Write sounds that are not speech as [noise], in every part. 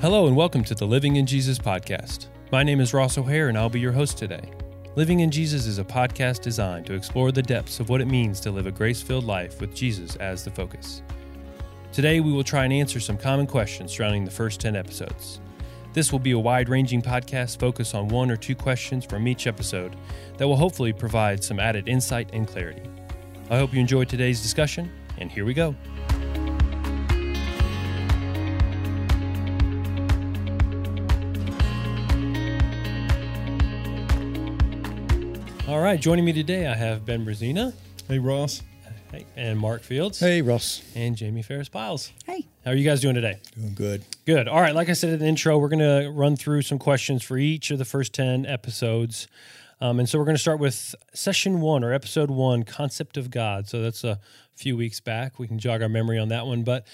Hello, and welcome to the Living in Jesus podcast. My name is Ross O'Hare, and I'll be your host today. Living in Jesus is a podcast designed to explore the depths of what it means to live a grace filled life with Jesus as the focus. Today, we will try and answer some common questions surrounding the first 10 episodes. This will be a wide ranging podcast focused on one or two questions from each episode that will hopefully provide some added insight and clarity. I hope you enjoyed today's discussion, and here we go. Right, joining me today, I have Ben Brazina. Hey, Ross. Hey, and Mark Fields. Hey, Ross. And Jamie Ferris Piles. Hey. How are you guys doing today? Doing good. Good. All right. Like I said in the intro, we're going to run through some questions for each of the first 10 episodes. Um, and so we're going to start with session one or episode one, Concept of God. So that's a few weeks back. We can jog our memory on that one. But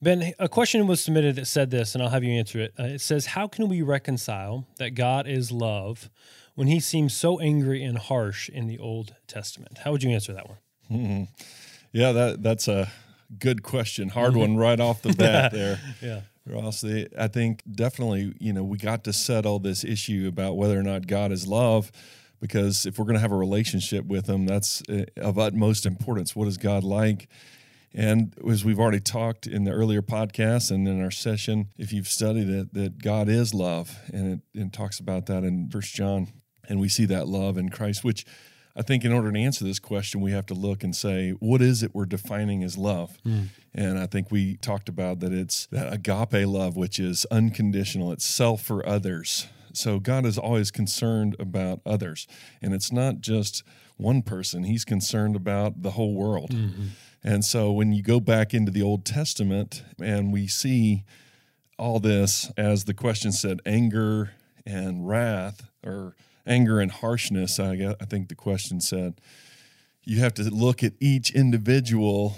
Ben, a question was submitted that said this, and I'll have you answer it. Uh, it says, How can we reconcile that God is love when he seems so angry and harsh in the Old Testament? How would you answer that one? Mm-hmm. Yeah, that that's a good question. Hard one right off the bat [laughs] there. yeah. Ross, they, I think definitely, you know, we got to settle this issue about whether or not God is love because if we're going to have a relationship with him, that's uh, of utmost importance. What is God like? And as we've already talked in the earlier podcast and in our session, if you've studied it, that God is love, and it, it talks about that in First John, and we see that love in Christ, which I think in order to answer this question, we have to look and say, what is it we're defining as love? Mm. And I think we talked about that it's that agape love, which is unconditional, it's self for others. So God is always concerned about others. And it's not just one person, He's concerned about the whole world. Mm-hmm. And so when you go back into the Old Testament and we see all this, as the question said, anger and wrath, or anger and harshness, I, guess, I think the question said, you have to look at each individual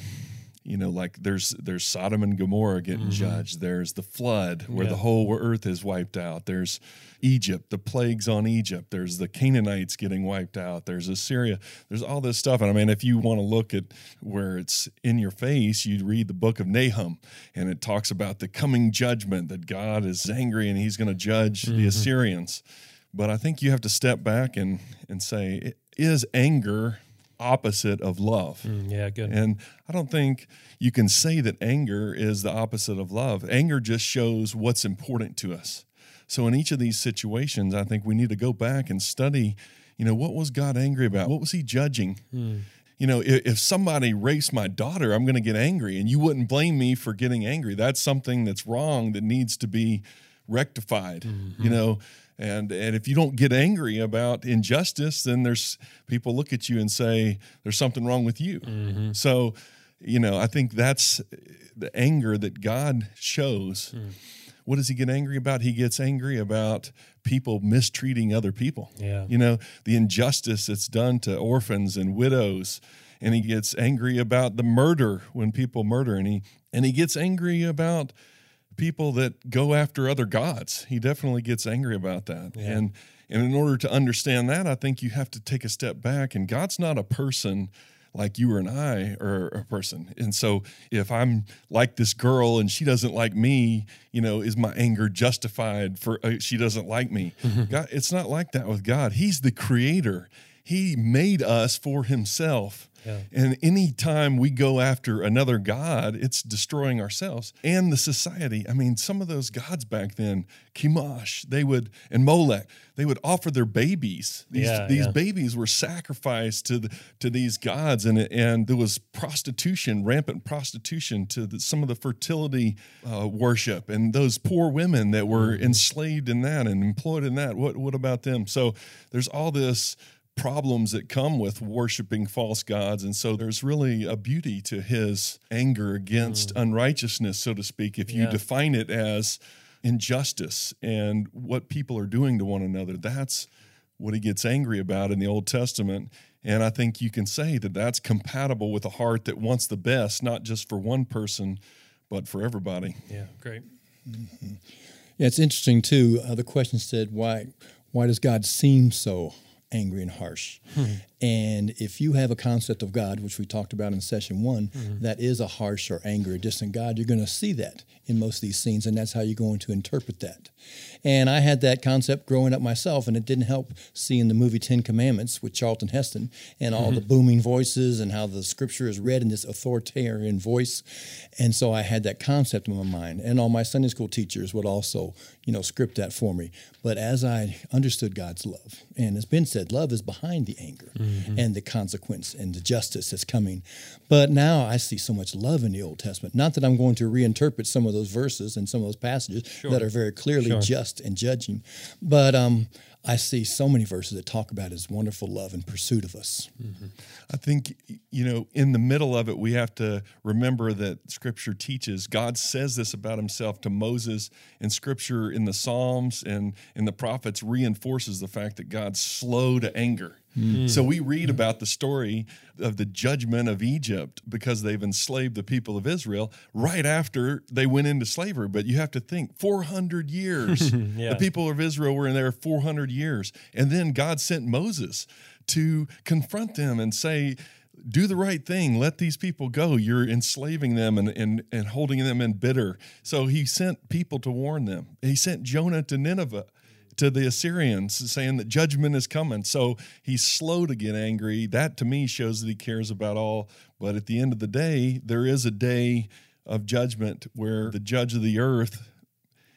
you know like there's there's sodom and gomorrah getting mm-hmm. judged. There's the flood where yeah. the whole earth is wiped out. There's egypt the plagues on egypt. There's the canaanites getting wiped out. There's assyria. There's all this stuff. And i mean if you want to look at where it's in your face you read the book of nahum and it talks about the coming judgment that god is angry and he's going to judge mm-hmm. the assyrians but i think you have to step back and and say is anger opposite of love. Mm, yeah, good. And I don't think you can say that anger is the opposite of love. Anger just shows what's important to us. So in each of these situations, I think we need to go back and study, you know, what was God angry about? What was he judging? Mm. You know, if, somebody rapes my daughter, I'm going to get angry, and you wouldn't blame me for getting angry. That's something that's wrong that needs to be rectified. Mm-hmm. You know, and and if you don't get angry about injustice then there's people look at you and say there's something wrong with you. Mm-hmm. so you know i think that's the anger that god shows. Mm. what does he get angry about? He gets angry about people mistreating other people. Yeah. You know the injustice that's done to orphans and widows. And he gets angry about the murder when people murder. And he and he gets angry about people that go after other gods. He definitely gets angry about that. Yeah. And and in order to understand that, I think you have to take a step back and God's not a person like you or and I are a person. And so if I'm like this girl and she doesn't like me, you know, is my anger justified for uh, she doesn't like me? Mm-hmm. God, it's not like that with God. He's the creator. He made us for himself. Yeah. And anytime we go after another God, it's destroying ourselves and the society. I mean, some of those gods back then, Chemosh, they would, and Molech, they would offer their babies. These, yeah, these yeah. babies were sacrificed to the, to these gods, and and there was prostitution, rampant prostitution to the, some of the fertility uh, worship, and those poor women that were mm-hmm. enslaved in that and employed in that. What what about them? So there's all this problems that come with worshiping false gods. And so there's really a beauty to his anger against mm. unrighteousness, so to speak, if you yeah. define it as injustice and what people are doing to one another. That's what he gets angry about in the Old Testament. And I think you can say that that's compatible with a heart that wants the best, not just for one person, but for everybody. Yeah, great. Mm-hmm. Yeah, it's interesting too. Uh, the question said, "Why, why does God seem so angry and harsh. Hmm. And if you have a concept of God, which we talked about in session one, mm-hmm. that is a harsh or angry distant God, you're going to see that in most of these scenes, and that's how you're going to interpret that. And I had that concept growing up myself, and it didn't help seeing the movie Ten Commandments with Charlton Heston and all the mm-hmm. booming voices and how the scripture is read in this authoritarian voice. And so I had that concept in my mind. And all my Sunday school teachers would also, you know, script that for me. But as I understood God's love, and as Ben said, love is behind the anger mm-hmm. And the consequence and the justice that's coming. But now I see so much love in the Old Testament. Not that I'm going to reinterpret some of those verses and some of those passages that are very clearly Sure. just and judging, but um, I see so many verses that talk about His wonderful love and pursuit of us. I think, you know, in the middle of it, we have to remember that Scripture teaches God says this about Himself to Moses, and Scripture in the Psalms and in the prophets reinforces the fact that God's slow to anger. Mm. So we read about the story of the judgment of Egypt because they've enslaved the people of Israel right after they went into slavery. But you have to think 400 years. [laughs] Yeah. The people of Israel were in there 400 years. And then God sent Moses to confront them and say, do the right thing. Let these people go. You're enslaving them and, and, and holding them in bitter. So he sent people to warn them. He sent Jonah to Nineveh to the Assyrians saying that judgment is coming. So he's slow to get angry. That to me shows that he cares about all. But at the end of the day, there is a day of judgment where the judge of the earth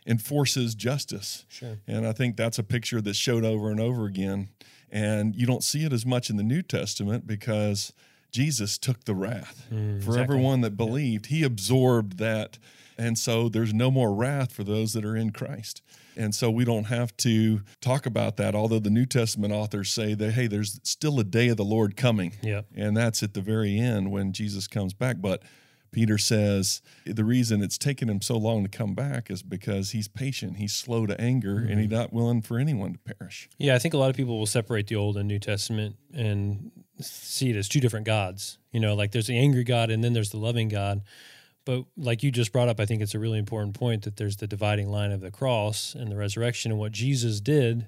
enforces justice. Sure. And I think that's a picture that showed over and over again. And you don't see it as much in the New Testament because Jesus took the wrath hmm, for exactly. everyone that believed. He absorbed that. And so there's no more wrath for those that are in Christ. And so we don't have to talk about that, although the New Testament authors say that, hey, there's still a day of the Lord coming. Yeah. And that's at the very end when Jesus comes back. But Peter says the reason it's taken him so long to come back is because he's patient, he's slow to anger, and he's mm-hmm. not willing for anyone to perish. Yeah, I think a lot of people will separate the Old and New Testament and see it as two different gods. You know, like there's the angry God and then there's the loving God. But like you just brought up, I think it's a really important point that there's the dividing line of the cross and the resurrection and what Jesus did,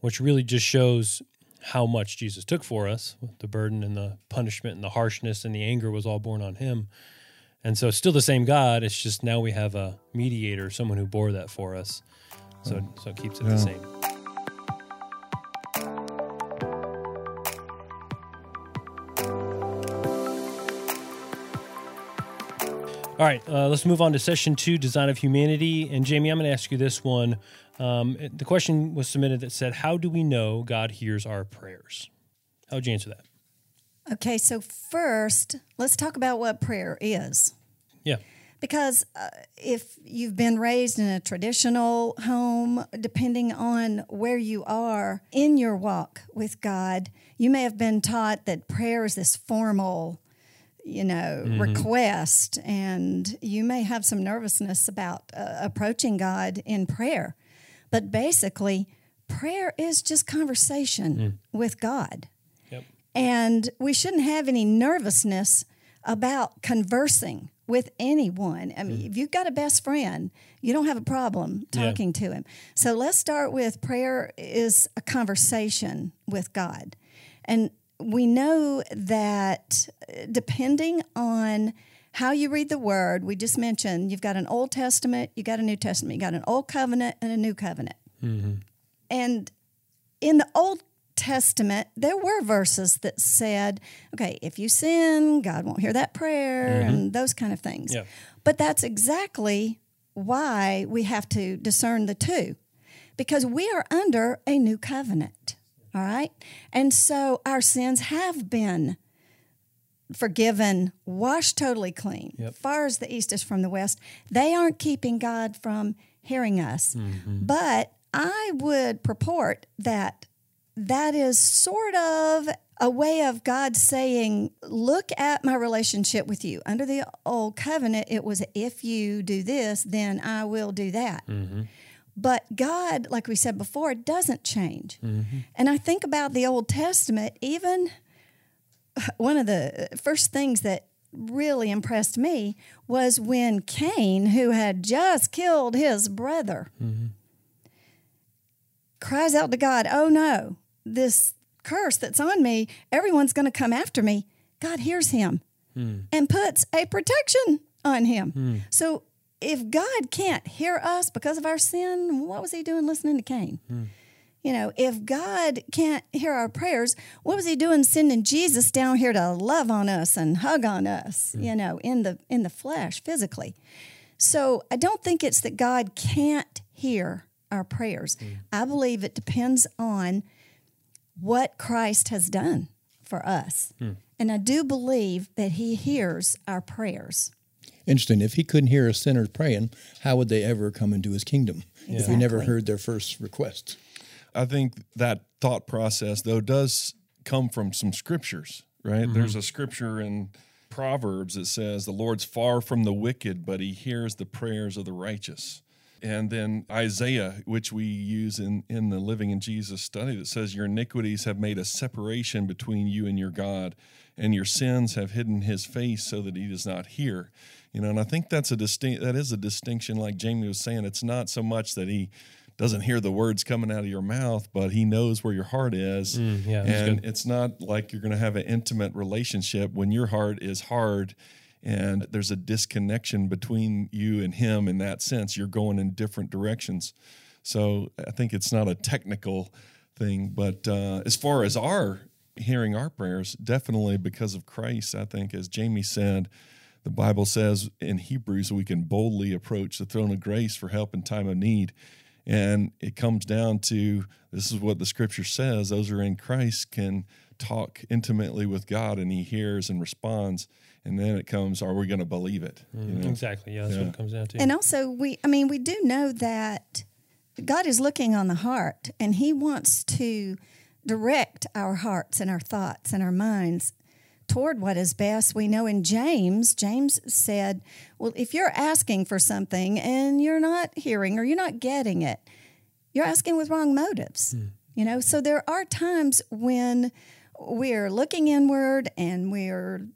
which really just shows how much Jesus took for us. The burden and the punishment and the harshness and the anger was all borne on him. And so still the same God. It's just now we have a mediator, someone who bore that for us. So hmm. so it keeps it the same. All right, uh, let's move on to session two, design of humanity. And Jamie, I'm going to ask you this one. Um, the question was submitted that said, "How do we know God hears our prayers?" How would you answer that? Okay, so first, let's talk about what prayer is. Yeah, Because uh, if you've been raised in a traditional home, depending on where you are in your walk with God, you may have been taught that prayer is this formal, you know, mm-hmm. request, and you may have some nervousness about uh, approaching God in prayer. But basically, prayer is just conversation mm. with God. yep, And we shouldn't have any nervousness about conversing with anyone. I mean, mm. if you've got a best friend, you don't have a problem Yeah. talking to him. So let's start with prayer is a conversation with God. And we know that uh, depending on how you read the word, we just mentioned you've got an Old Testament, you've got a New Testament, you got an Old Covenant and a New Covenant. And in the Old Testament, there were verses that said, okay, if you sin, God won't hear that prayer and those kind of things. Yeah. But that's exactly why we have to discern the two because we are under a new covenant. All right. And so our sins have been forgiven, washed totally clean, Yep. far as the east is from the west. They aren't keeping God from hearing us. Mm-hmm. But I would purport that that is sort of a way of God saying, Look at my relationship with you. Under the old covenant, it was if you do this, then I will do that. Mm-hmm. But God, like we said before, doesn't change. Mm-hmm. And I think about the Old Testament, even uh, one of the uh, first things that really impressed me was when Cain, who had just killed his brother, mm-hmm. cries out to God, Oh no, this curse that's on me, everyone's going to come after me. God hears him hmm. and puts a protection on him. Hmm. So if God can't hear us because of our sin, what was he doing listening to Cain? Hmm. You know, if God can't hear our prayers, what was he doing sending Jesus down here to love on us and hug on us, hmm. you know, in the in the flesh, physically. So I don't think it's that God can't hear our prayers. Hmm. I believe it depends on what Christ has done for us. And I do believe that he hears our prayers. Interesting. If he couldn't hear a sinner praying, how would they ever come into his kingdom if he never heard their first request? I think that thought process, though, does come from some scriptures, right? Mm-hmm. There's a scripture in Proverbs that says, The Lord's far from the wicked, but he hears the prayers of the righteous. And then Isaiah, which we use in, in the Living in Jesus study, that says, Your iniquities have made a separation between you and your God, and your sins have hidden his face so that he does not hear. You know, and I think that's a distinct that is a distinction, like Jamie was saying. It's not so much that he doesn't hear the words coming out of your mouth, but he knows where your heart is. yeah, and it's not like you're going to have an intimate relationship when your heart is hard and there's a disconnection between you and him in that sense. You're going in different directions. So I think it's not a technical thing, but uh, as far as our hearing our prayers, definitely because of Christ, I think, as Jamie said, the Bible says in Hebrews we can boldly approach the throne of grace for help in time of need. And it comes down to this is what the scripture says those who are in Christ can talk intimately with God and he hears and responds. And then it comes, are we going to believe it? You mm-hmm. know? Exactly. Yeah, that's what it comes down to. And also, we, I mean, we do know that God is looking on the heart and He wants to direct our hearts and our thoughts and our minds toward what is best. We know in James, James said, Well, if you're asking for something and you're not hearing or you're not getting it, you're asking with wrong motives. Hmm. You know, so there are times when we're looking inward and we're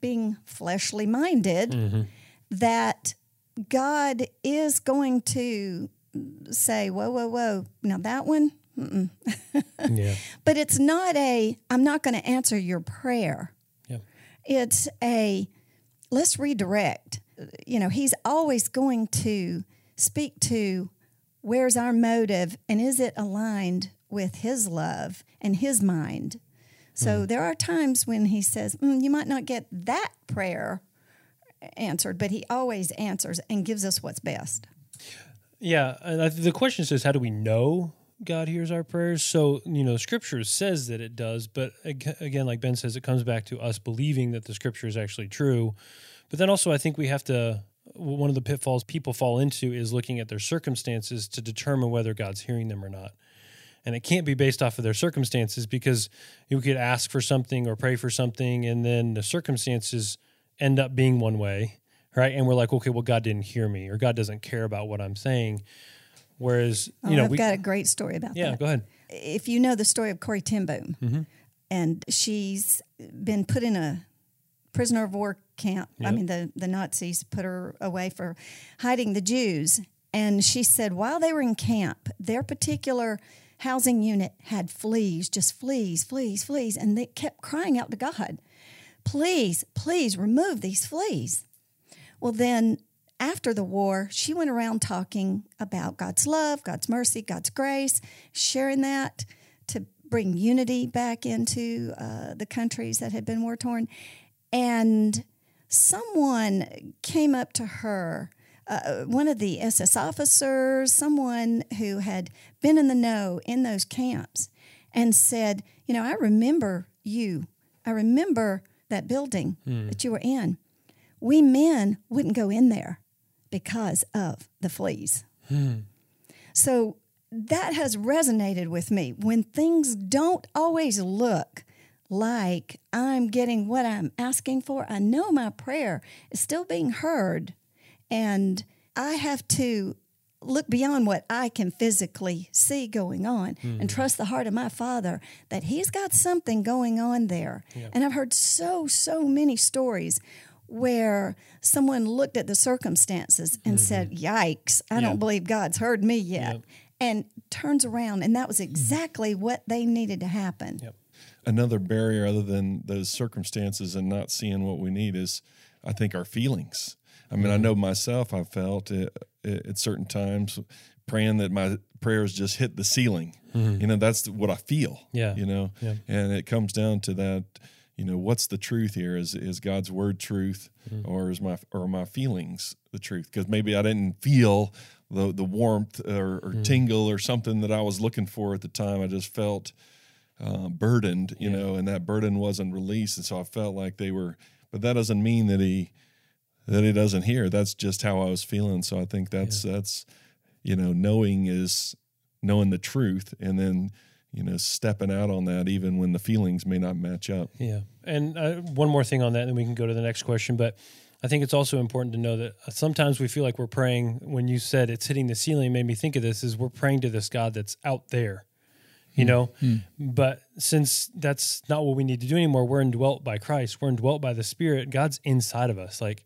being fleshly minded mm-hmm. that God is going to say, whoa, whoa, whoa. Now that one, [laughs] yeah. but it's not a, I'm not going to answer your prayer. It's a, let's redirect. You know, he's always going to speak to where's our motive and is it aligned with his love and his mind? So there are times when he says, "Mm, you might not get that prayer answered, but he always answers and gives us what's best. Yeah, and I, the question says, how do we know God hears our prayers? So you know, Scripture says that it does, but again, like Ben says, it comes back to us believing that the Scripture is actually true. But then also, I think we have to. One of the pitfalls people fall into is looking at their circumstances to determine whether God's hearing them or not. And it can't be based off of their circumstances because you could ask for something or pray for something, and then the circumstances end up being one way, right? And we're like, okay, well, God didn't hear me, or God doesn't care about what I'm saying. Whereas, Oh, you know, I've we, got a great story about yeah, that. Yeah, go ahead. If you know the story of Corrie Ten Boom, Mm-hmm. and she's been put in a prisoner of war camp. I mean, the, the Nazis put her away for hiding the Jews. And she said while they were in camp, their particular housing unit had fleas, just fleas, fleas, fleas. And they kept crying out to God, please, please remove these fleas. Well, then after the war, she went around talking about God's love, God's mercy, God's grace, sharing that to bring unity back into uh, the countries that had been war torn. And someone came up to her, uh, one of the SS officers, someone who had been in the know in those camps, and said, You know, I remember you. I remember that building that you were in. We men wouldn't go in there because of the fleas. Hmm. So that has resonated with me. When things don't always look like I'm getting what I'm asking for, I know my prayer is still being heard. And I have to look beyond what I can physically see going on and hmm. trust the heart of my father that he's got something going on there. And I've heard so, so many stories where someone looked at the circumstances and mm-hmm. said, Yikes, I don't believe God's heard me yet. And turns around, and that was mm-hmm. exactly what they needed to happen. Yep. another barrier other than those circumstances and not seeing what we need is, I think, our feelings. I mean, I mm-hmm. know myself. I felt it, it, at certain times praying that my prayers just hit the ceiling. You know, that's what I feel. Yeah. You know, Yeah. and it comes down to that. You know, what's the truth here? Is is God's word truth, or is my or are my feelings the truth? Because maybe I didn't feel the the warmth or, or tingle or something that I was looking for at the time. I just felt uh, burdened, you know, and that burden wasn't released, and so I felt like they were. But that doesn't mean that he that he doesn't hear. That's just how I was feeling. So I think that's that's you know, knowing is knowing the truth, and then you know, stepping out on that even when the feelings may not match up. Yeah. And uh, one more thing on that, and then we can go to the next question. But I think it's also important to know that sometimes we feel like we're praying. When you said it's hitting the ceiling, made me think of this: is we're praying to this God that's out there, you know. But since that's not what we need to do anymore, we're indwelt by Christ. We're indwelt by the Spirit. God's inside of us. Like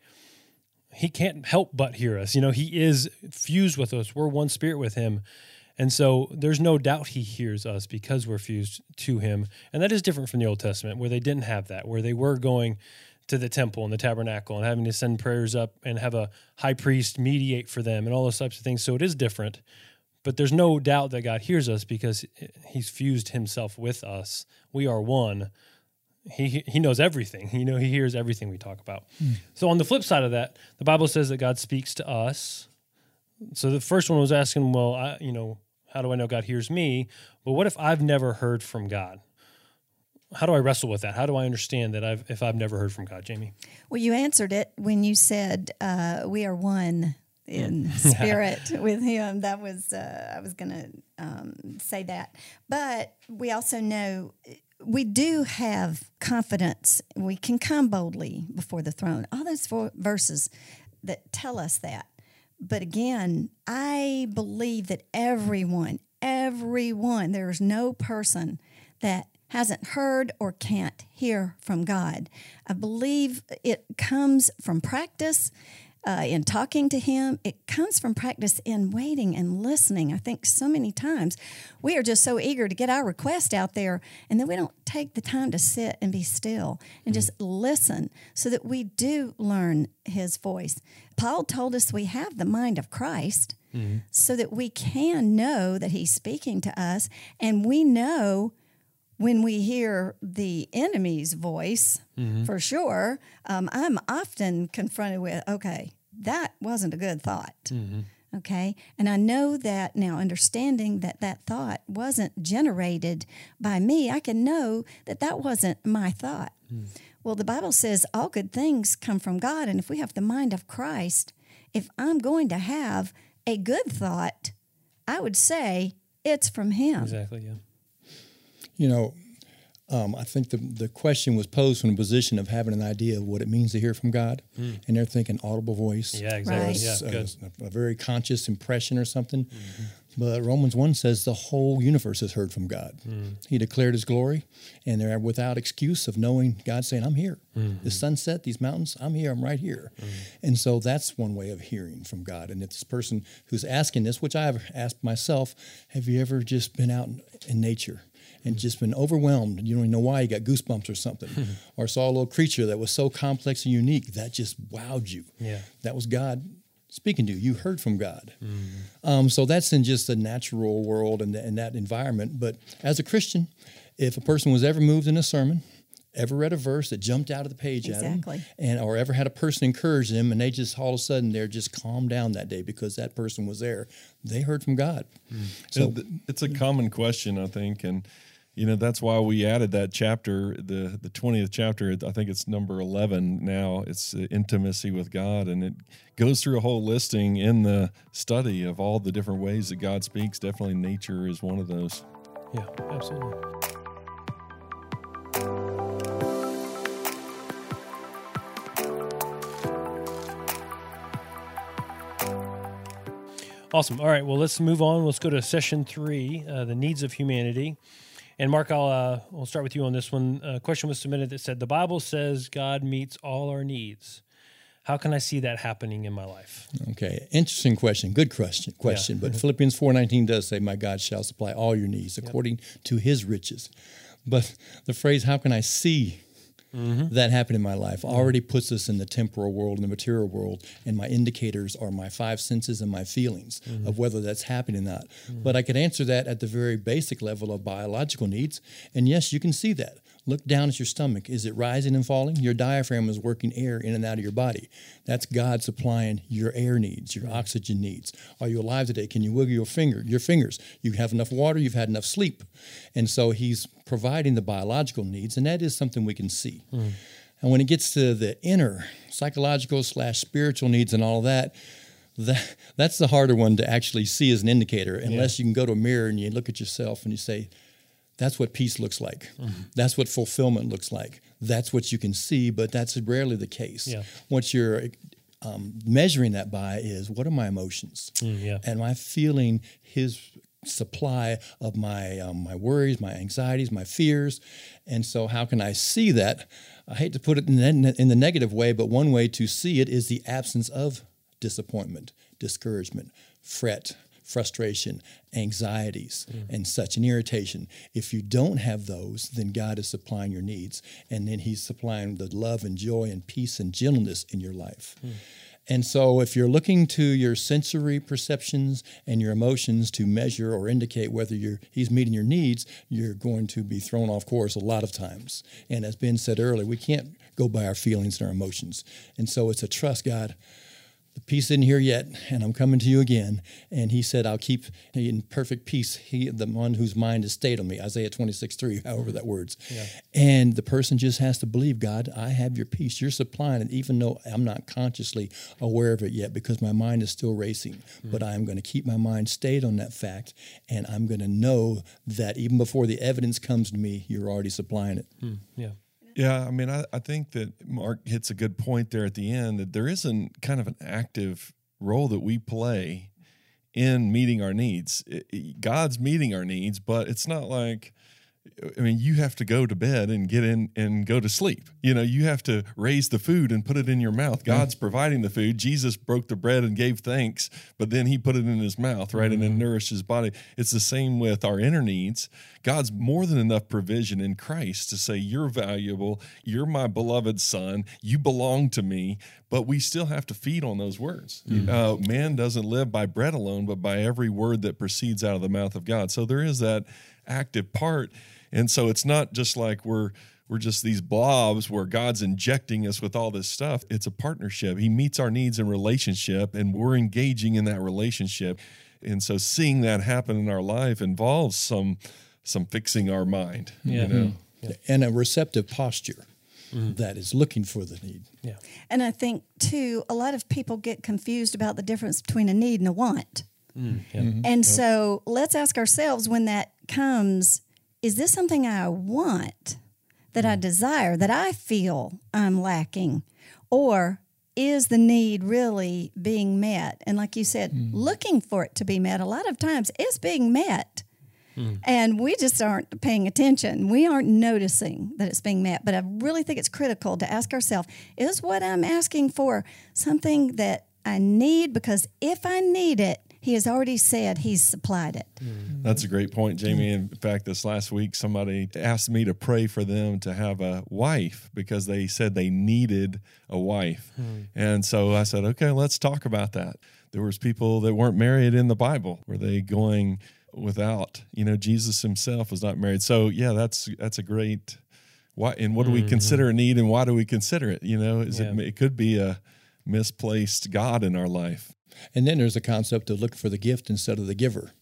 He can't help but hear us. You know, He is fused with us. We're one spirit with Him. And so there's no doubt he hears us because we're fused to him. And that is different from the Old Testament, where they didn't have that, where they were going to the temple and the tabernacle and having to send prayers up and have a high priest mediate for them and all those types of things. So it is different. But there's no doubt that God hears us because he's fused himself with us. We are one. He, he knows everything. You know, he hears everything we talk about. Hmm. So on the flip side of that, the Bible says that God speaks to us so the first one was asking, well, I, you know, how do I know God hears me? But what if I've never heard from God? How do I wrestle with that? How do I understand that I've if I've never heard from God, Jamie? Well, you answered it when you said uh, we are one in [laughs] spirit with Him. That was uh, I was going to um, say that, but we also know we do have confidence. We can come boldly before the throne. All those four verses that tell us that. But again, I believe that everyone, everyone, there's no person that hasn't heard or can't hear from God. I believe it comes from practice uh, in talking to Him. It comes from practice in waiting and listening. I think so many times we are just so eager to get our request out there, and then we don't take the time to sit and be still and just listen so that we do learn His voice. Paul told us we have the mind of Christ so that we can know that He's speaking to us, and we know when we hear the enemy's voice, mm-hmm. for sure, um, I'm often confronted with, okay, that wasn't a good thought. Mm-hmm. Okay. And I know that now, understanding that that thought wasn't generated by me, I can know that that wasn't my thought. Mm. Well, the Bible says all good things come from God. And if we have the mind of Christ, if I'm going to have a good thought, I would say it's from Him. Exactly. Yeah. You know, um, I think the, the question was posed from a position of having an idea of what it means to hear from God, hmm. and they're thinking audible voice. Yeah. Exactly. Right. Yeah. Good. a, a very conscious impression or something. Mm-hmm. But Romans 1 says the whole universe has heard from God. Hmm. He declared his glory, and they're without excuse of knowing God saying, I'm here. Hmm. The sunset, these mountains, I'm here, I'm right here. And so that's one way of hearing from God. And if this person who's asking this, which I have asked myself, have you ever just been out in, in nature? And just been overwhelmed. You don't even know why you got goosebumps or something, [laughs] or saw a little creature that was so complex and unique that just wowed you. Yeah. That was God speaking to you. You heard from God. Um, so that's in just the natural world and, and that environment. But as a Christian, if a person was ever moved in a sermon, ever read a verse that jumped out of the page at Exactly. them, and or ever had a person encourage them, and they just all of a sudden they're just calmed down that day because that person was there, they heard from God. So So it's a common question, I think, and you know that's why we added that chapter, the the twentieth chapter. I think it's number eleven now. It's uh, intimacy with God, and it goes through a whole listing in the study of all the different ways that God speaks. Definitely, nature is one of those. Yeah. Absolutely. Awesome. All right. Well, let's move on. Let's go to session three, uh, the needs of humanity. And Mark, I'll uh, we'll start with you on this one. A question was submitted that said, "The Bible says God meets all our needs. How can I see that happening in my life?" Okay, interesting question. Good question. Question. But Philippians four nineteen does say, "My God shall supply all your needs according to His riches." But the phrase, how can I see Mm-hmm. that happened in my life, already puts us in the temporal world and the material world. And my indicators are my five senses and my feelings mm-hmm. of whether that's happening or not. Mm-hmm. But I could answer that at the very basic level of biological needs. And yes, you can see that. Look down at your stomach. Is it rising and falling? Your diaphragm is working air in and out of your body. That's God supplying your air needs, your oxygen needs. Are you alive today? Can you wiggle your finger, your fingers? You have enough water, you've had enough sleep. And so he's providing the biological needs, and that is something we can see. And when it gets to the inner psychological slash spiritual needs and all of that, that that's the harder one to actually see as an indicator, unless you can go to a mirror and you look at yourself and you say, that's what peace looks like. That's what fulfillment looks like. That's what you can see, but that's rarely the case. Yeah. What you're um, measuring that by is what are my emotions? yeah. Am I feeling His supply of my um, my worries, my anxieties, my fears? And so, how can I see that? I hate to put it in the, in the negative way, but one way to see it is the absence of disappointment, discouragement, fret, frustration, anxieties, mm. and such, and irritation. If you don't have those, then God is supplying your needs, and then He's supplying the love and joy and peace and gentleness in your life. Mm. And so, if you're looking to your sensory perceptions and your emotions to measure or indicate whether you're, He's meeting your needs, you're going to be thrown off course a lot of times. And as Ben said earlier, we can't go by our feelings and our emotions. And so, it's a trust God the peace isn't here yet, and I'm coming to you again. And he said, I'll keep in perfect peace he, the one whose mind is stayed on me, Isaiah 26, 3, however that words. And the person just has to believe, God, I have your peace. You're supplying it, even though I'm not consciously aware of it yet because my mind is still racing. Hmm. But I'm going to keep my mind stayed on that fact, and I'm going to know that even before the evidence comes to me, you're already supplying it. Hmm. Yeah. Yeah, I mean, I, I think that Mark hits a good point there at the end that there isn't kind of an active role that we play in meeting our needs. It- it- God's meeting our needs, but it's not like, I mean, you have to go to bed and get in and go to sleep. You know, you have to raise the food and put it in your mouth. God's providing the food. Jesus broke the bread and gave thanks, but then he put it in his mouth, right? And then nourished his body. It's the same with our inner needs. God's more than enough provision in Christ to say, You're valuable. You're my beloved son. You belong to me. But we still have to feed on those words. Uh, man doesn't live by bread alone, but by every word that proceeds out of the mouth of God. So there is that active part. And so it's not just like we're we're just these blobs where God's injecting us with all this stuff. It's a partnership. He meets our needs in relationship and we're engaging in that relationship. And so seeing that happen in our life involves some some fixing our mind. Yeah. You know? Mm-hmm. And a receptive posture mm-hmm. that is looking for the need. Yeah. And I think, too, a lot of people get confused about the difference between a need and a want. Mm, mm-hmm. And so let's ask ourselves when that comes is this something I want, that I mm. desire, that I feel I'm lacking? Or is the need really being met? And like you said, mm. looking for it to be met, a lot of times it's being met. Mm. And we just aren't paying attention. We aren't noticing that it's being met. But I really think it's critical to ask ourselves is what I'm asking for something that I need? Because if I need it, He has already said He's supplied it. Mm. That's a great point, Jamie. In fact, this last week, somebody asked me to pray for them to have a wife because they said they needed a wife. Hmm. And so I said, okay, let's talk about that. There was people that weren't married in the Bible. Were they going without? You know, Jesus himself was not married. So yeah, that's that's a great why and what do we mm-hmm. consider a need and why do we consider it? You know, is it it could be a misplaced God in our life. And then there's the concept of looking for the gift instead of the giver.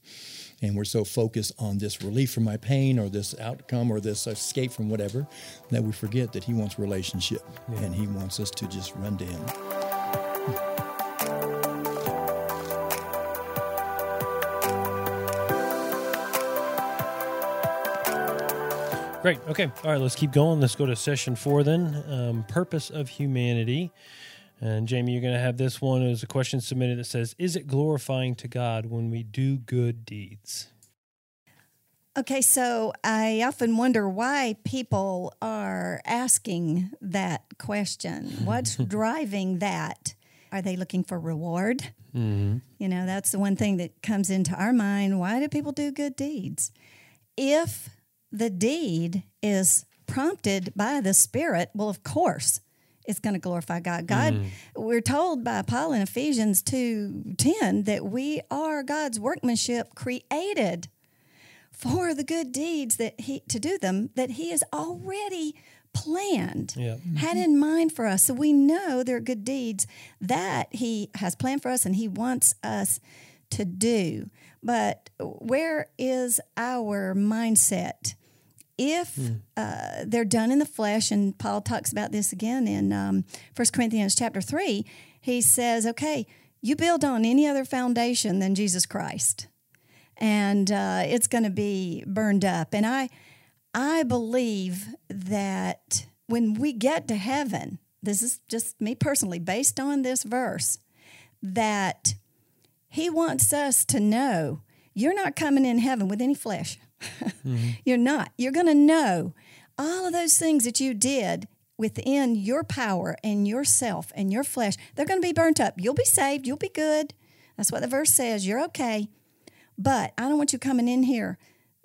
And we're so focused on this relief from my pain or this outcome or this escape from whatever that we forget that He wants relationship and He wants us to just run to Him. Great. Okay. All right. Let's keep going. Let's go to session four then. Um, purpose of humanity. And Jamie, you're going to have this one. There's a question submitted that says, "Is it glorifying to God when we do good deeds?" Okay, so I often wonder why people are asking that question. [laughs] What's driving that? Are they looking for reward? Mm-hmm. You know, that's the one thing that comes into our mind. Why do people do good deeds? If the deed is prompted by the Spirit, well, of course, it's going to glorify God. God, mm. we're told by Paul in Ephesians 2 10 that we are God's workmanship created for the good deeds that he to do them that he has already planned yeah. had in mind for us so we know there are good deeds that he has planned for us and he wants us to do but where is our mindset if mm. uh, they're done in the flesh and paul talks about this again in um, 1 corinthians chapter 3 he says okay you build on any other foundation than jesus christ and uh, it's going to be burned up. And I, I believe that when we get to heaven, this is just me personally, based on this verse, that He wants us to know you're not coming in heaven with any flesh. Mm-hmm. [laughs] You're not. You're going to know all of those things that you did within your power and yourself and your flesh. They're going to be burnt up. You'll be saved. You'll be good. That's what the verse says. You're okay. But I don't want you coming in here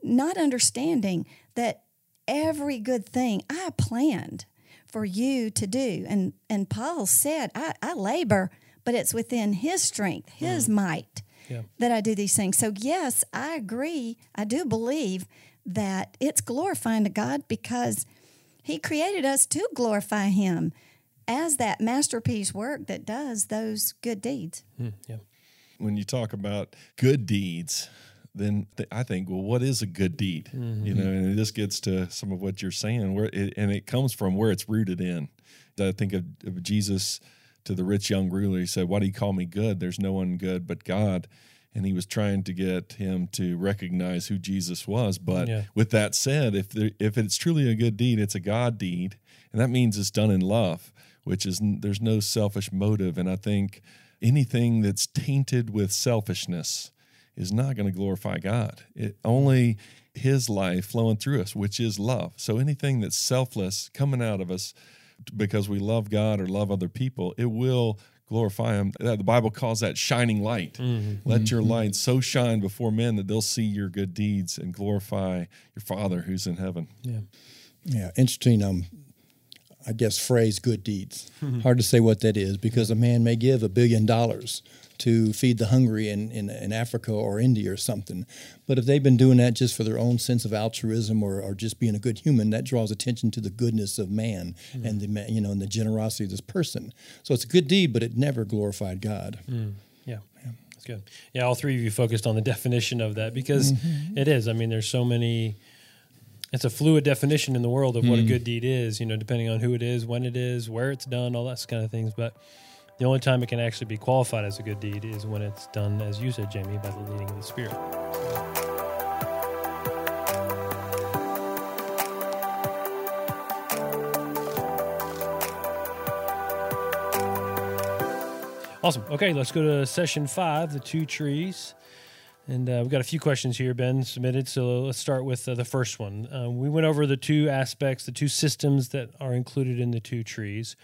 not understanding that every good thing I planned for you to do. And and Paul said, I, I labor, but it's within his strength, his mm. might yeah. that I do these things. So yes, I agree. I do believe that it's glorifying to God because he created us to glorify him as that masterpiece work that does those good deeds. Mm, yeah when you talk about good deeds, then th- I think, well, what is a good deed? Mm-hmm. You know, and this gets to some of what you're saying, where it, and it comes from where it's rooted in. I think of, of, Jesus to the rich young ruler. He said, "Why do you call me good? There's no one good but God." And he was trying to get him to recognize who Jesus was. But yeah. with that said, if there, if it's truly a good deed, it's a God deed, and that means it's done in love, which is there's no selfish motive. And I think anything that's tainted with selfishness is not going to glorify God. It only his life flowing through us, which is love. So anything that's selfless coming out of us because we love God or love other people, it will glorify him. The Bible calls that shining light. Mm-hmm. Let your mm-hmm. light so shine before men that they'll see your good deeds and glorify your Father who's in heaven. Yeah. Yeah, interesting. Um, I guess, phrase good deeds. Mm-hmm. [laughs] Hard to say what that is because a man may give a billion dollars to feed the hungry in, in, in, Africa or India or something. But if they've been doing that just for their own sense of altruism or, or just being a good human, that draws attention to the goodness of man mm. and the you know and the generosity of this person. So it's a good deed, but it never glorified God. Mm. Yeah. yeah. That's good. Yeah, all three of you focused on the [laughs] definition of that because mm-hmm. it is. I mean, there's so many it's a fluid definition in the world of mm. what a hmm. good deed is, you know, depending on who it is, when it is, where it's done, all that kind of things. But the only time it can actually be qualified as a good deed is when it's done, as you said, Jamie, by the leading of the Spirit. Awesome. Okay, let's go to session five the two trees. And uh, we've got a few questions here, Ben, submitted. So let's start with uh, the first one. Uh, we went over the two aspects, the two systems that are included in the two trees.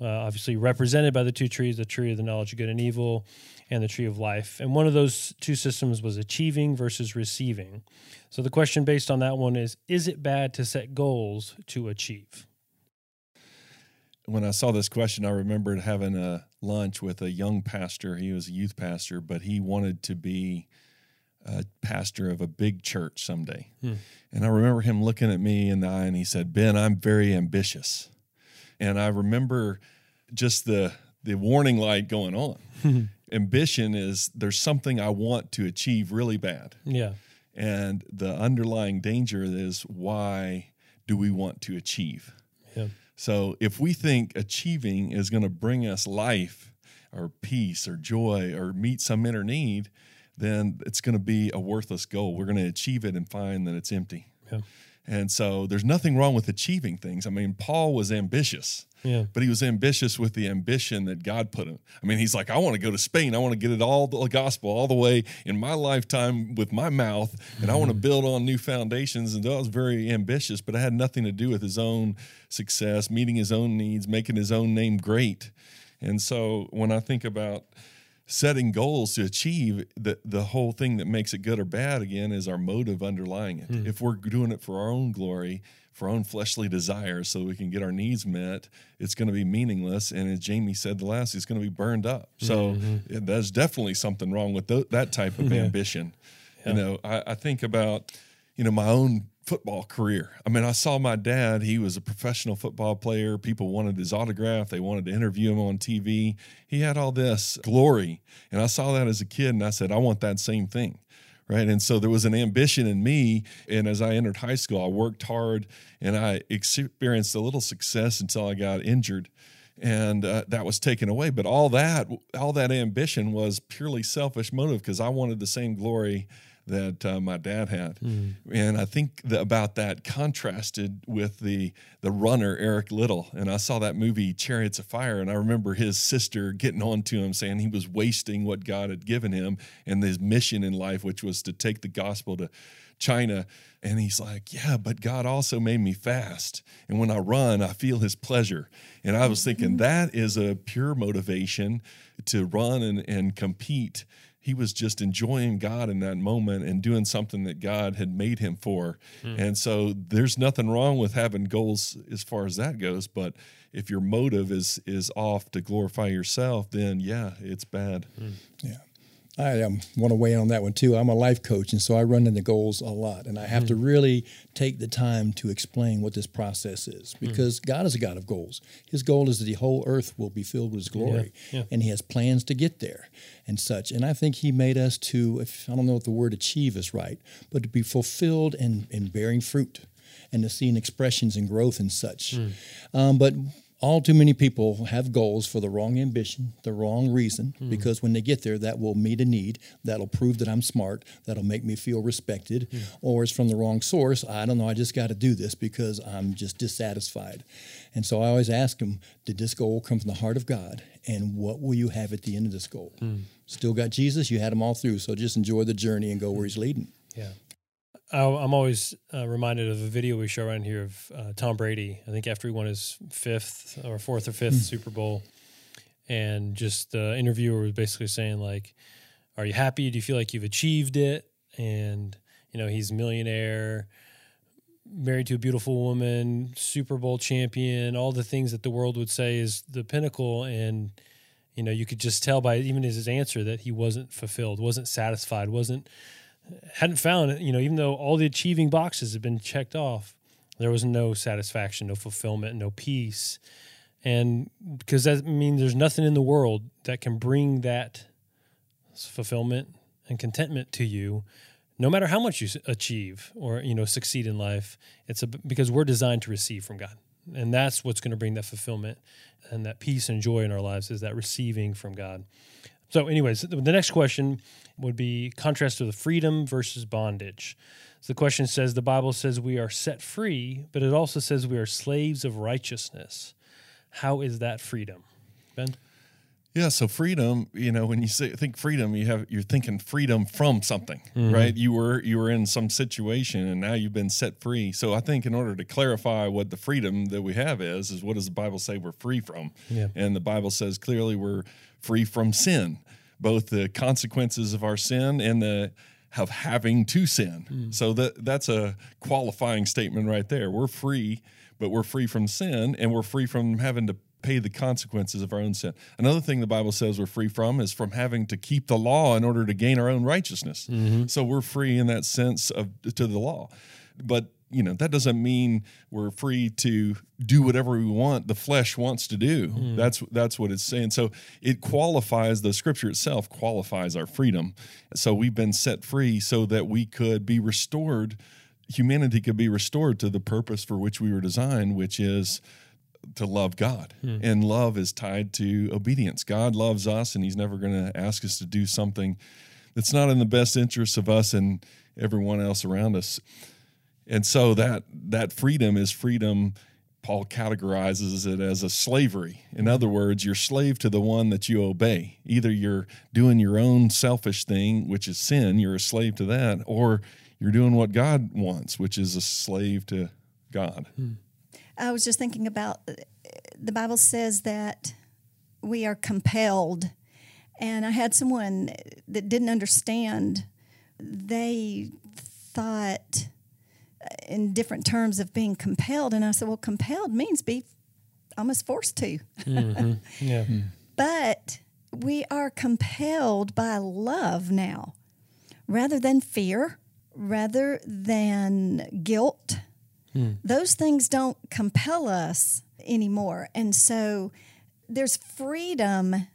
Uh, obviously, represented by the two trees the tree of the knowledge of good and evil and the tree of life. And one of those two systems was achieving versus receiving. So the question based on that one is Is it bad to set goals to achieve? When I saw this question, I remembered having a lunch with a young pastor. He was a youth pastor, but he wanted to be a pastor of a big church someday. Hmm. And I remember him looking at me in the eye and he said, Ben, I'm very ambitious. And I remember just the the warning light going on. [laughs] Ambition is there's something I want to achieve really bad. Yeah. And the underlying danger is why do we want to achieve? Yeah. So if we think achieving is going to bring us life or peace or joy or meet some inner need, then it's going to be a worthless goal. We're going to achieve it and find that it's empty. Yeah. And so there's nothing wrong with achieving things. I mean, Paul was ambitious, yeah. but he was ambitious with the ambition that God put him. I mean, he's like, I want to go to Spain. I want to get it all the gospel all the way in my lifetime with my mouth, and mm-hmm. I want to build on new foundations. And that was very ambitious, but it had nothing to do with his own success, meeting his own needs, making his own name great. And so when I think about setting goals to achieve the the whole thing that makes it good or bad again is our motive underlying it. Hmm. If we're doing it for our own glory, for our own fleshly desires, so we can get our needs met, it's going to be meaningless. And as Jamie said the last, it's going to be burned up. Hmm, so hmm. yeah, there's definitely something wrong with tho- that type of [laughs] ambition. You know, I, I think about you know my own football career. I mean, I saw my dad, he was a professional football player. People wanted his autograph, they wanted to interview him on TV. He had all this glory. And I saw that as a kid and I said, I want that same thing. Right. And so there was an ambition in me. And as I entered high school, I worked hard and I experienced a little success until I got injured. And uh, that was taken away. But all that, all that ambition was purely selfish motive because I wanted the same glory that uh, my dad had, and I think that about that contrasted with the the runner Eric Liddell, and I saw that movie Chariots of Fire, and I remember his sister getting on to him saying he was wasting what God had given him and his mission in life, which was to take the gospel to China. And he's like, Yeah, but God also made me fast. And when I run, I feel his pleasure. And I was thinking that is a pure motivation to run and, and compete he was just enjoying God in that moment and doing something that God had made him for. Hmm. And so there's nothing wrong with having goals as far as that goes, but if your motive is is off to glorify yourself, then yeah, it's bad. Hmm. Yeah. I um, want to weigh in on that one too. I'm a life coach, and so I run into goals a lot, and I have to really take the time to explain what this process is because God is a God of goals. His goal is that the whole earth will be filled with His glory, yeah. and He has plans to get there and such. And I think He made us to, if I don't know if the word achieve is right, but to be fulfilled and, and bearing fruit and to seeing expressions and growth and such. Um, but all too many people have goals for the wrong ambition, the wrong reason, hmm. because when they get there, that will meet a need. That'll prove that I'm smart. That'll make me feel respected. Hmm. Or it's from the wrong source. I don't know. I just got to do this because I'm just dissatisfied. And so I always ask them, did this goal come from the heart of God? And what will you have at the end of this goal? Hmm. Still got Jesus. You had him all through. So just enjoy the journey and go where he's leading. Yeah. I- I'm always uh, reminded of a video we show around here of uh, Tom Brady. I think after he won his fifth or fourth or fifth Super Bowl, and just the interviewer was basically saying like, "Are you happy? Do you feel like you've achieved it?" And you know he's a millionaire, married to a beautiful woman, Super Bowl champion, all the things that the world would say is the pinnacle, and you know you could just tell by even his answer that he wasn't fulfilled, wasn't satisfied, wasn't hadn't found. You know, even though all the achieving boxes had been checked off, there was no satisfaction, no fulfillment, no peace, and because that means there's nothing in the world that can bring that fulfillment and contentment to you. No matter how much you achieve or you know succeed in life it's a, because we're designed to receive from god. And that's what's going to bring that fulfillment and that peace and joy in our lives is that receiving from god so anyways the next question would be contrast to the freedom versus bondage so the question says the bible says we are set free but it also says we are slaves of righteousness how is that freedom ben Yeah, so freedom, you know, when you say think freedom, you have you're thinking freedom from something, mm-hmm. right? You were you were in some situation and now you've been set free. So I think in order to clarify what the freedom that we have is, is what does the Bible say we're free from? Yeah. And the Bible says clearly we're free from sin, both the consequences of our sin and the of having to sin. Hmm. So that that's a qualifying statement right there. We're free, but we're free from sin and we're free from having to pay the consequences of our own sin. Another thing the Bible says we're free from is from having to keep the law in order to gain our own righteousness. Mm-hmm. So we're free in that sense of to the law. But you know that doesn't mean we're free to do whatever we want the flesh wants to do hmm. that's that's what it's saying so it qualifies the scripture itself qualifies our freedom so we've been set free so that we could be restored humanity could be restored to the purpose for which we were designed which is to love God. Hmm. And love is tied to obedience. God loves us and he's never going to ask us to do something that's not in the best interests of us and everyone else around us. And so that that freedom is freedom Paul categorizes it as a slavery. In other words, you're slave to the one that you obey. Either you're doing your own selfish thing, which is sin, you're a slave to that, or you're doing what God wants, which is a slave to God. I was just thinking about uh, the Bible says that we are compelled, And I had someone that didn't understand. They thought in different terms of being compelled. And I said, well, compelled means be almost forced to. Mm-hmm. Yeah. but we are compelled by love now rather than fear, rather than guilt. Those things don't compel us anymore. And so there's freedom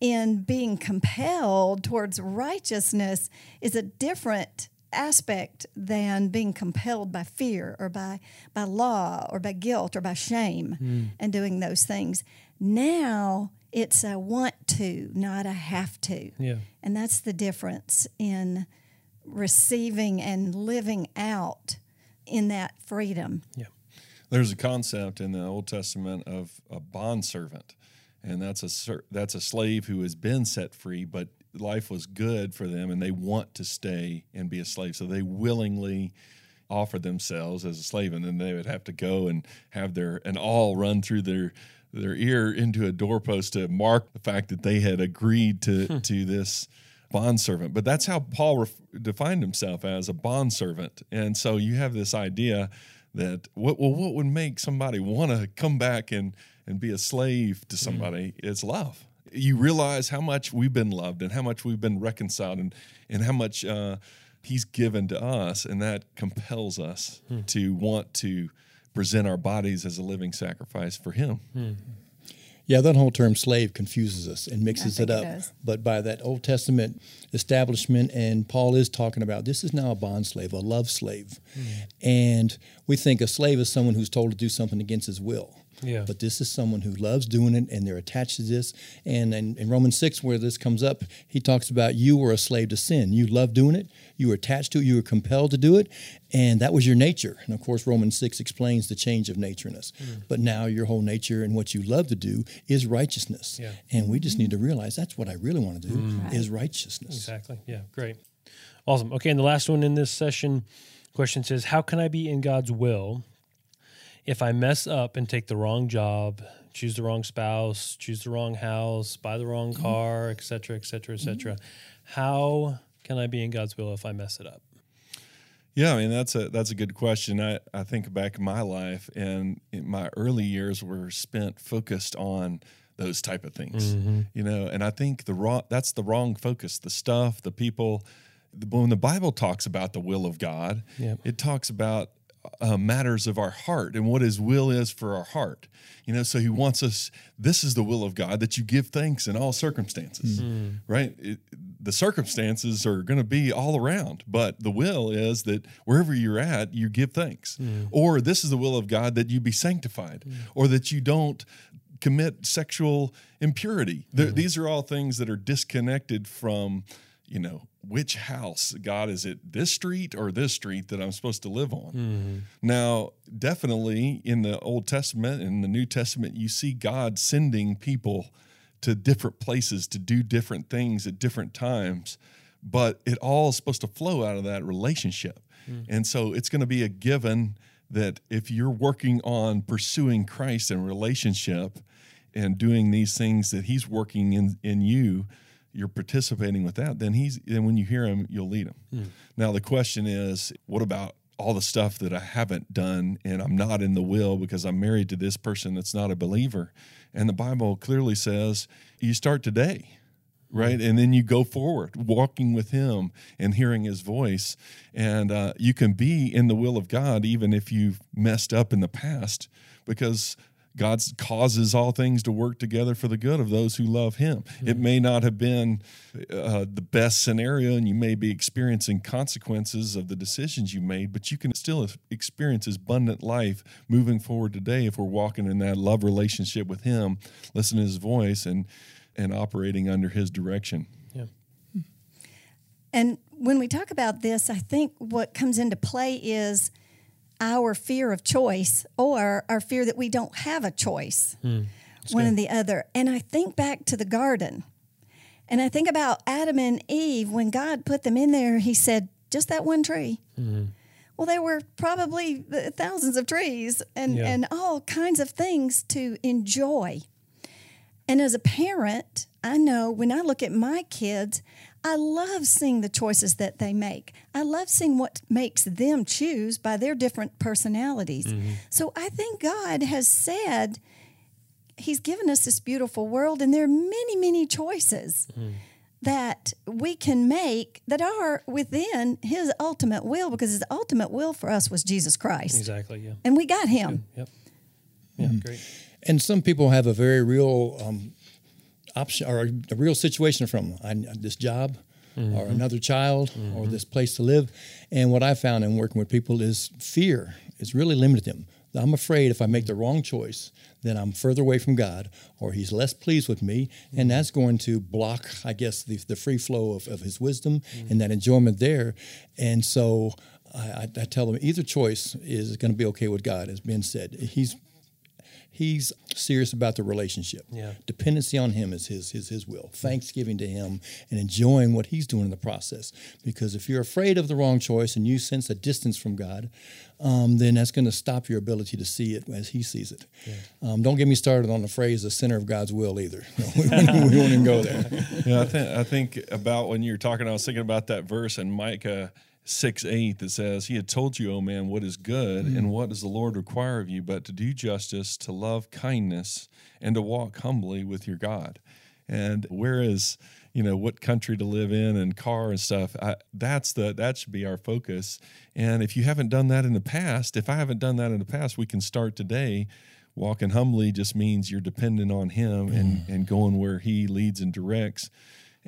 in being compelled towards righteousness is a different aspect than being compelled by fear or by by law or by guilt or by shame hmm. and doing those things. Now it's a want to, not a have to. Yeah. And that's the difference in receiving and living out in that freedom. Yeah. There's a concept in the Old Testament of a bondservant, and that's a that's a slave who has been set free, but life was good for them, and they want to stay and be a slave, so they willingly offer themselves as a slave, and then they would have to go and have their an awl run through their their ear into a doorpost to mark the fact that they had agreed to hmm. to this bondservant. But that's how Paul ref- defined himself as a bondservant. And so you have this idea that what well, what would make somebody want to come back and and be a slave to hmm. somebody is love. You realize how much we've been loved and how much we've been reconciled and and how much uh, he's given to us, and that compels us hmm. to want to present our bodies as a living sacrifice for him. Hmm. Yeah, that whole term slave confuses us and mixes it up. it but by that Old Testament establishment, and Paul is talking about this is now a bond slave, a love slave. Hmm. And we think a slave is someone who's told to do something against his will. Yeah. But this is someone who loves doing it and they're attached to this. And in, in Romans 6, where this comes up, he talks about you were a slave to sin. You love doing it, you were attached to it, you were compelled to do it, and that was your nature. And of course, Romans 6 explains the change of nature in us. Hmm. But now your whole nature and what you love to do is righteousness. Yeah. And we just need to realize that's what I really want to do hmm. is righteousness. Exactly. Yeah. Great. Awesome. Okay. And the last one in this session question says, How can I be in God's will if I mess up and take the wrong job, choose the wrong spouse, choose the wrong house, buy the wrong mm-hmm. car, et cetera, et cetera, et mm-hmm. cetera? How can I be in God's will if I mess it up? Yeah, I mean that's a that's a good question. I, I think back in my life and my early years were spent focused on those type of things. Mm-hmm. You know, and I think the wrong that's the wrong focus. The stuff, the people. When the Bible talks about the will of God, Yep. it talks about uh, matters of our heart and what His will is for our heart. You know, so He wants us. This is the will of God that you give thanks in all circumstances, hmm. right? It, the circumstances are going to be all around, but the will is that wherever you're at, you give thanks. Hmm. Or this is the will of God that you be sanctified, hmm. or that you don't commit sexual impurity. Th- These are all things that are disconnected from, you know, which house God is it this street or this street that I'm supposed to live on. Mm-hmm. Now, definitely in the Old Testament and the New Testament, you see God sending people to different places to do different things at different times, but it all is supposed to flow out of that relationship. Mm. And so it's going to be a given that if you're working on pursuing Christ and relationship and doing these things that he's working in in you, you're participating with that, then he's then when you hear him, you'll lead him. Now the question is, what about all the stuff that I haven't done and I'm not in the will because I'm married to this person that's not a believer? And the Bible clearly says you start today right? And then you go forward, walking with Him and hearing His voice. And uh, you can be in the will of God even if you've messed up in the past, because God causes all things to work together for the good of those who love Him. It may not have been uh, the best scenario, and you may be experiencing consequences of the decisions you made, but you can still experience His abundant life moving forward today if we're walking in that love relationship with Him, listening to His voice, and and operating under His direction. Yeah. And when we talk about this, I think what comes into play is our fear of choice or our fear that we don't have a choice, hmm. one or the other. And I think back to the garden. And I think about Adam and Eve when God put them in there, he said, just that one tree. Hmm. Well, there were probably thousands of trees and, Yeah. and all kinds of things to enjoy. And as a parent, I know when I look at my kids, I love seeing the choices that they make. I love seeing what makes them choose by their different personalities. So I think God has said, He's given us this beautiful world, and there are many, many choices that we can make that are within His ultimate will, because His ultimate will for us was Jesus Christ. Exactly. Yeah. And we got Him. Yep. Yeah. Great. And some people have a very real um, option or a real situation from I, this job or mm-hmm. another child or mm-hmm. this place to live. And what I found in working with people is fear is really limited them. I'm afraid if I make the wrong choice, then I'm further away from God or He's less pleased with me. And mm-hmm. that's going to block, I guess, the, the free flow of, of His wisdom and that enjoyment there. And so I, I, I tell them either choice is going to be okay with God, as Ben said. He's he's serious about the relationship. Yeah. Dependency on him is his his his will. Thanksgiving to him and enjoying what he's doing in the process. Because if you're afraid of the wrong choice and you sense a distance from God, um, then that's going to stop your ability to see it as he sees it. Um, don't get me started on the phrase "the center of God's will" either. [laughs] we, won't even go there. [laughs] yeah, I think I think about when you're talking. I was thinking about that verse in Micah six eight that says, "He had told you, O man, what is good, hmm. and what does the Lord require of you, but to do justice, to love kindness, and to walk humbly with your God." And whereas you know what country to live in and car and stuff, I, that's the that should be our focus. And if you haven't done that in the past, if I haven't done that in the past, we can start today. Walking humbly just means you're dependent on Him and, hmm. and going where He leads and directs.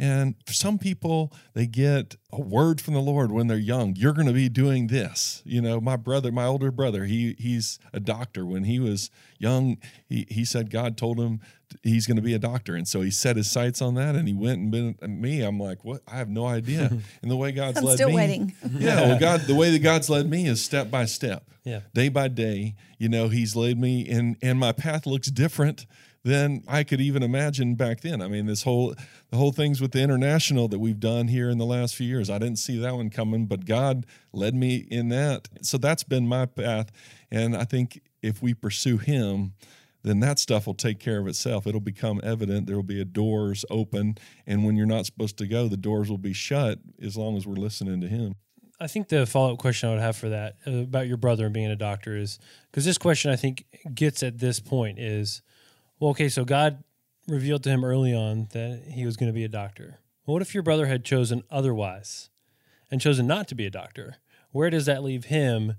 And for some people, they get a word from the Lord when they're young. You're going to be doing this. You know, my brother, my older brother, he he's a doctor. When he was young, he, he said God told him he's going to be a doctor, and so he set his sights on that, and he went and been. And me, I'm like, what? I have no idea. [laughs] And the way God's I'm led still me, waiting. [laughs] yeah, well, God, the way that God's led me is step by step, Yeah. day by day. You know, He's led me, and and my path looks different than I could even imagine back then. I mean, this whole the whole things with the international that we've done here in the last few years, I didn't see that one coming, but God led me in that. So that's been my path, and I think if we pursue Him. Then that stuff will take care of itself. It'll become evident. There will be a doors open, and when you're not supposed to go, the doors will be shut. As long as we're listening to Him. I think the follow up question I would have for that uh, about your brother and being a doctor is because this question I think gets at this point is, well, okay, so God revealed to him early on that he was going to be a doctor. Well, what if your brother had chosen otherwise and chosen not to be a doctor? Where does that leave him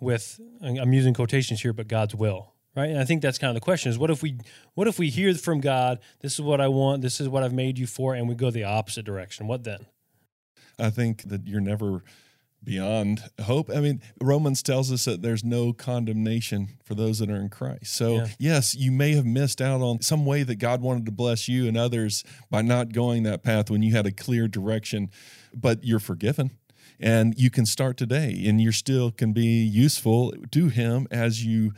with, I'm using quotations here, but God's will? Right, and I think that's kind of the question: is what if we, what if we hear from God, this is what I want, this is what I've made you for, and we go the opposite direction? What then? I think that you're never beyond hope. I mean, Romans tells us that there's no condemnation for those that are in Christ. So, Yeah. yes, you may have missed out on some way that God wanted to bless you and others by not going that path when you had a clear direction, but you're forgiven. And you can start today and you still can be useful to him as you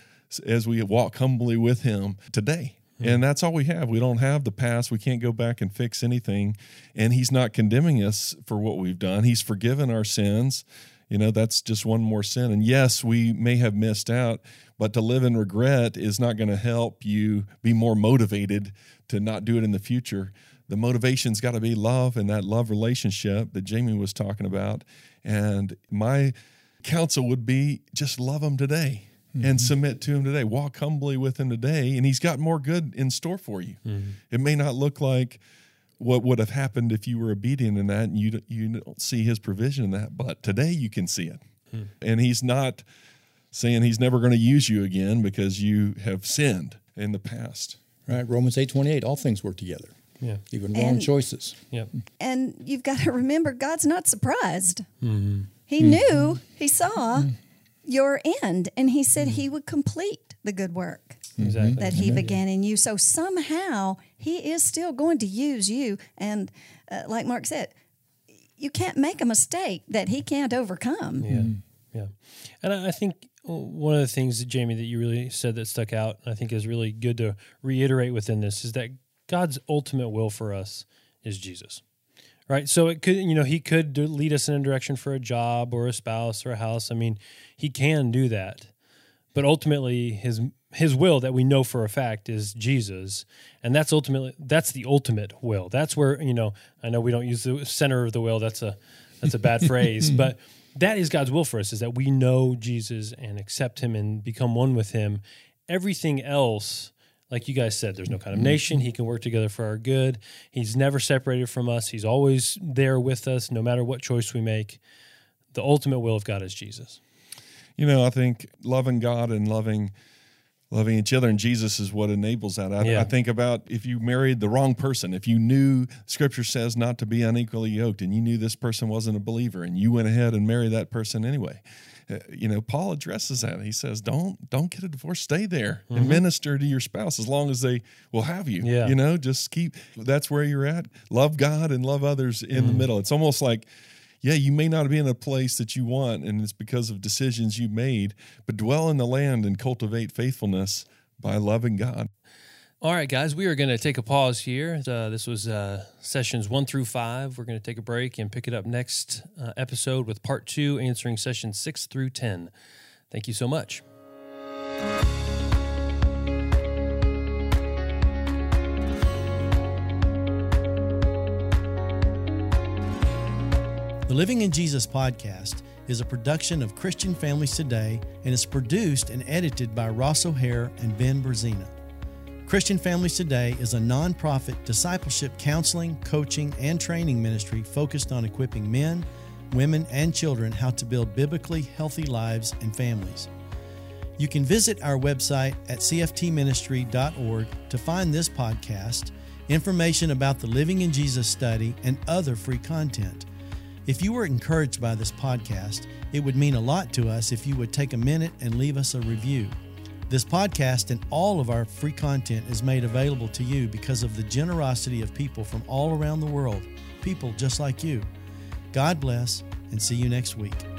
as we walk humbly with him today. And that's all we have. We don't have the past. We can't go back and fix anything. And he's not condemning us for what we've done. He's forgiven our sins. You know, that's just one more sin. And yes, we may have missed out, but to live in regret is not going to help you be more motivated to not do it in the future. The motivation's got to be love and that love relationship that Jamie was talking about. And my counsel would be just love him today and mm-hmm. submit to him today. Walk humbly with him today, and he's got more good in store for you. Mm-hmm. It may not look like what would have happened if you were obedient in that and you don't- you don't see his provision in that, but today you can see it. Hmm. And he's not saying he's never going to use you again because you have sinned in the past. Right? Romans eight twenty eight. All things work together. Yeah. Even wrong And- choices. Yep. And you've got to remember, God's not surprised. Mm-hmm. He mm-hmm. knew, He saw your end, and He said mm-hmm. He would complete the good work mm-hmm. Exactly. that He began in you. So somehow He is still going to use you. And uh, like Mark said, you can't make a mistake that He can't overcome. Yeah, mm-hmm. yeah. And I I think uh, one of the things that Jamie that you really said that stuck out, I think is really good to reiterate within this, is that God's ultimate will for us is Jesus. Right. So it could, you know, he could lead us in a direction for a job or a spouse or a house. I mean, he can do that. But ultimately, his his will that we know for a fact is Jesus, and that's ultimately that's the ultimate will. That's where you know I know we don't use the center of the will. That's a that's a bad [laughs] phrase, but that is God's will for us is that we know Jesus and accept Him and become one with Him. Everything else, like you guys said, there's no mm-hmm. condemnation. He can work together for our good. He's never separated from us. He's always there with us, no matter what choice we make. The ultimate will of God is Jesus. You know, I think loving God and loving loving each other and Jesus is what enables that. I, Yeah. I think about if you married the wrong person, if you knew Scripture says not to be unequally yoked, and you knew this person wasn't a believer, and you went ahead and married that person anyway. Uh, You know, Paul addresses that. He says, "Don't don't get a divorce. Stay there and minister to your spouse as long as they will have you. Yeah. You know, just keep. That's where you're at. Love God and love others in the middle. It's almost like yeah, you may not be in a place that you want, and it's because of decisions you made, but dwell in the land and cultivate faithfulness by loving God. All right, guys, we are going to take a pause here. Uh, this was uh, sessions one through five. We're going to take a break and pick it up next uh, episode with part two, answering sessions six through 10. Thank you so much. The Living in Jesus podcast is a production of Christian Families Today and is produced and edited by Ross O'Hare and Ben Berzina. Christian Families Today is a nonprofit discipleship counseling, coaching, and training ministry focused on equipping men, women, and children how to build biblically healthy lives and families. You can visit our website at cftministry.org to find this podcast, information about the Living in Jesus study, and other free content. If you were encouraged by this podcast, it would mean a lot to us if you would take a minute and leave us a review. This podcast and all of our free content is made available to you because of the generosity of people from all around the world, people just like you. God bless, and see you next week.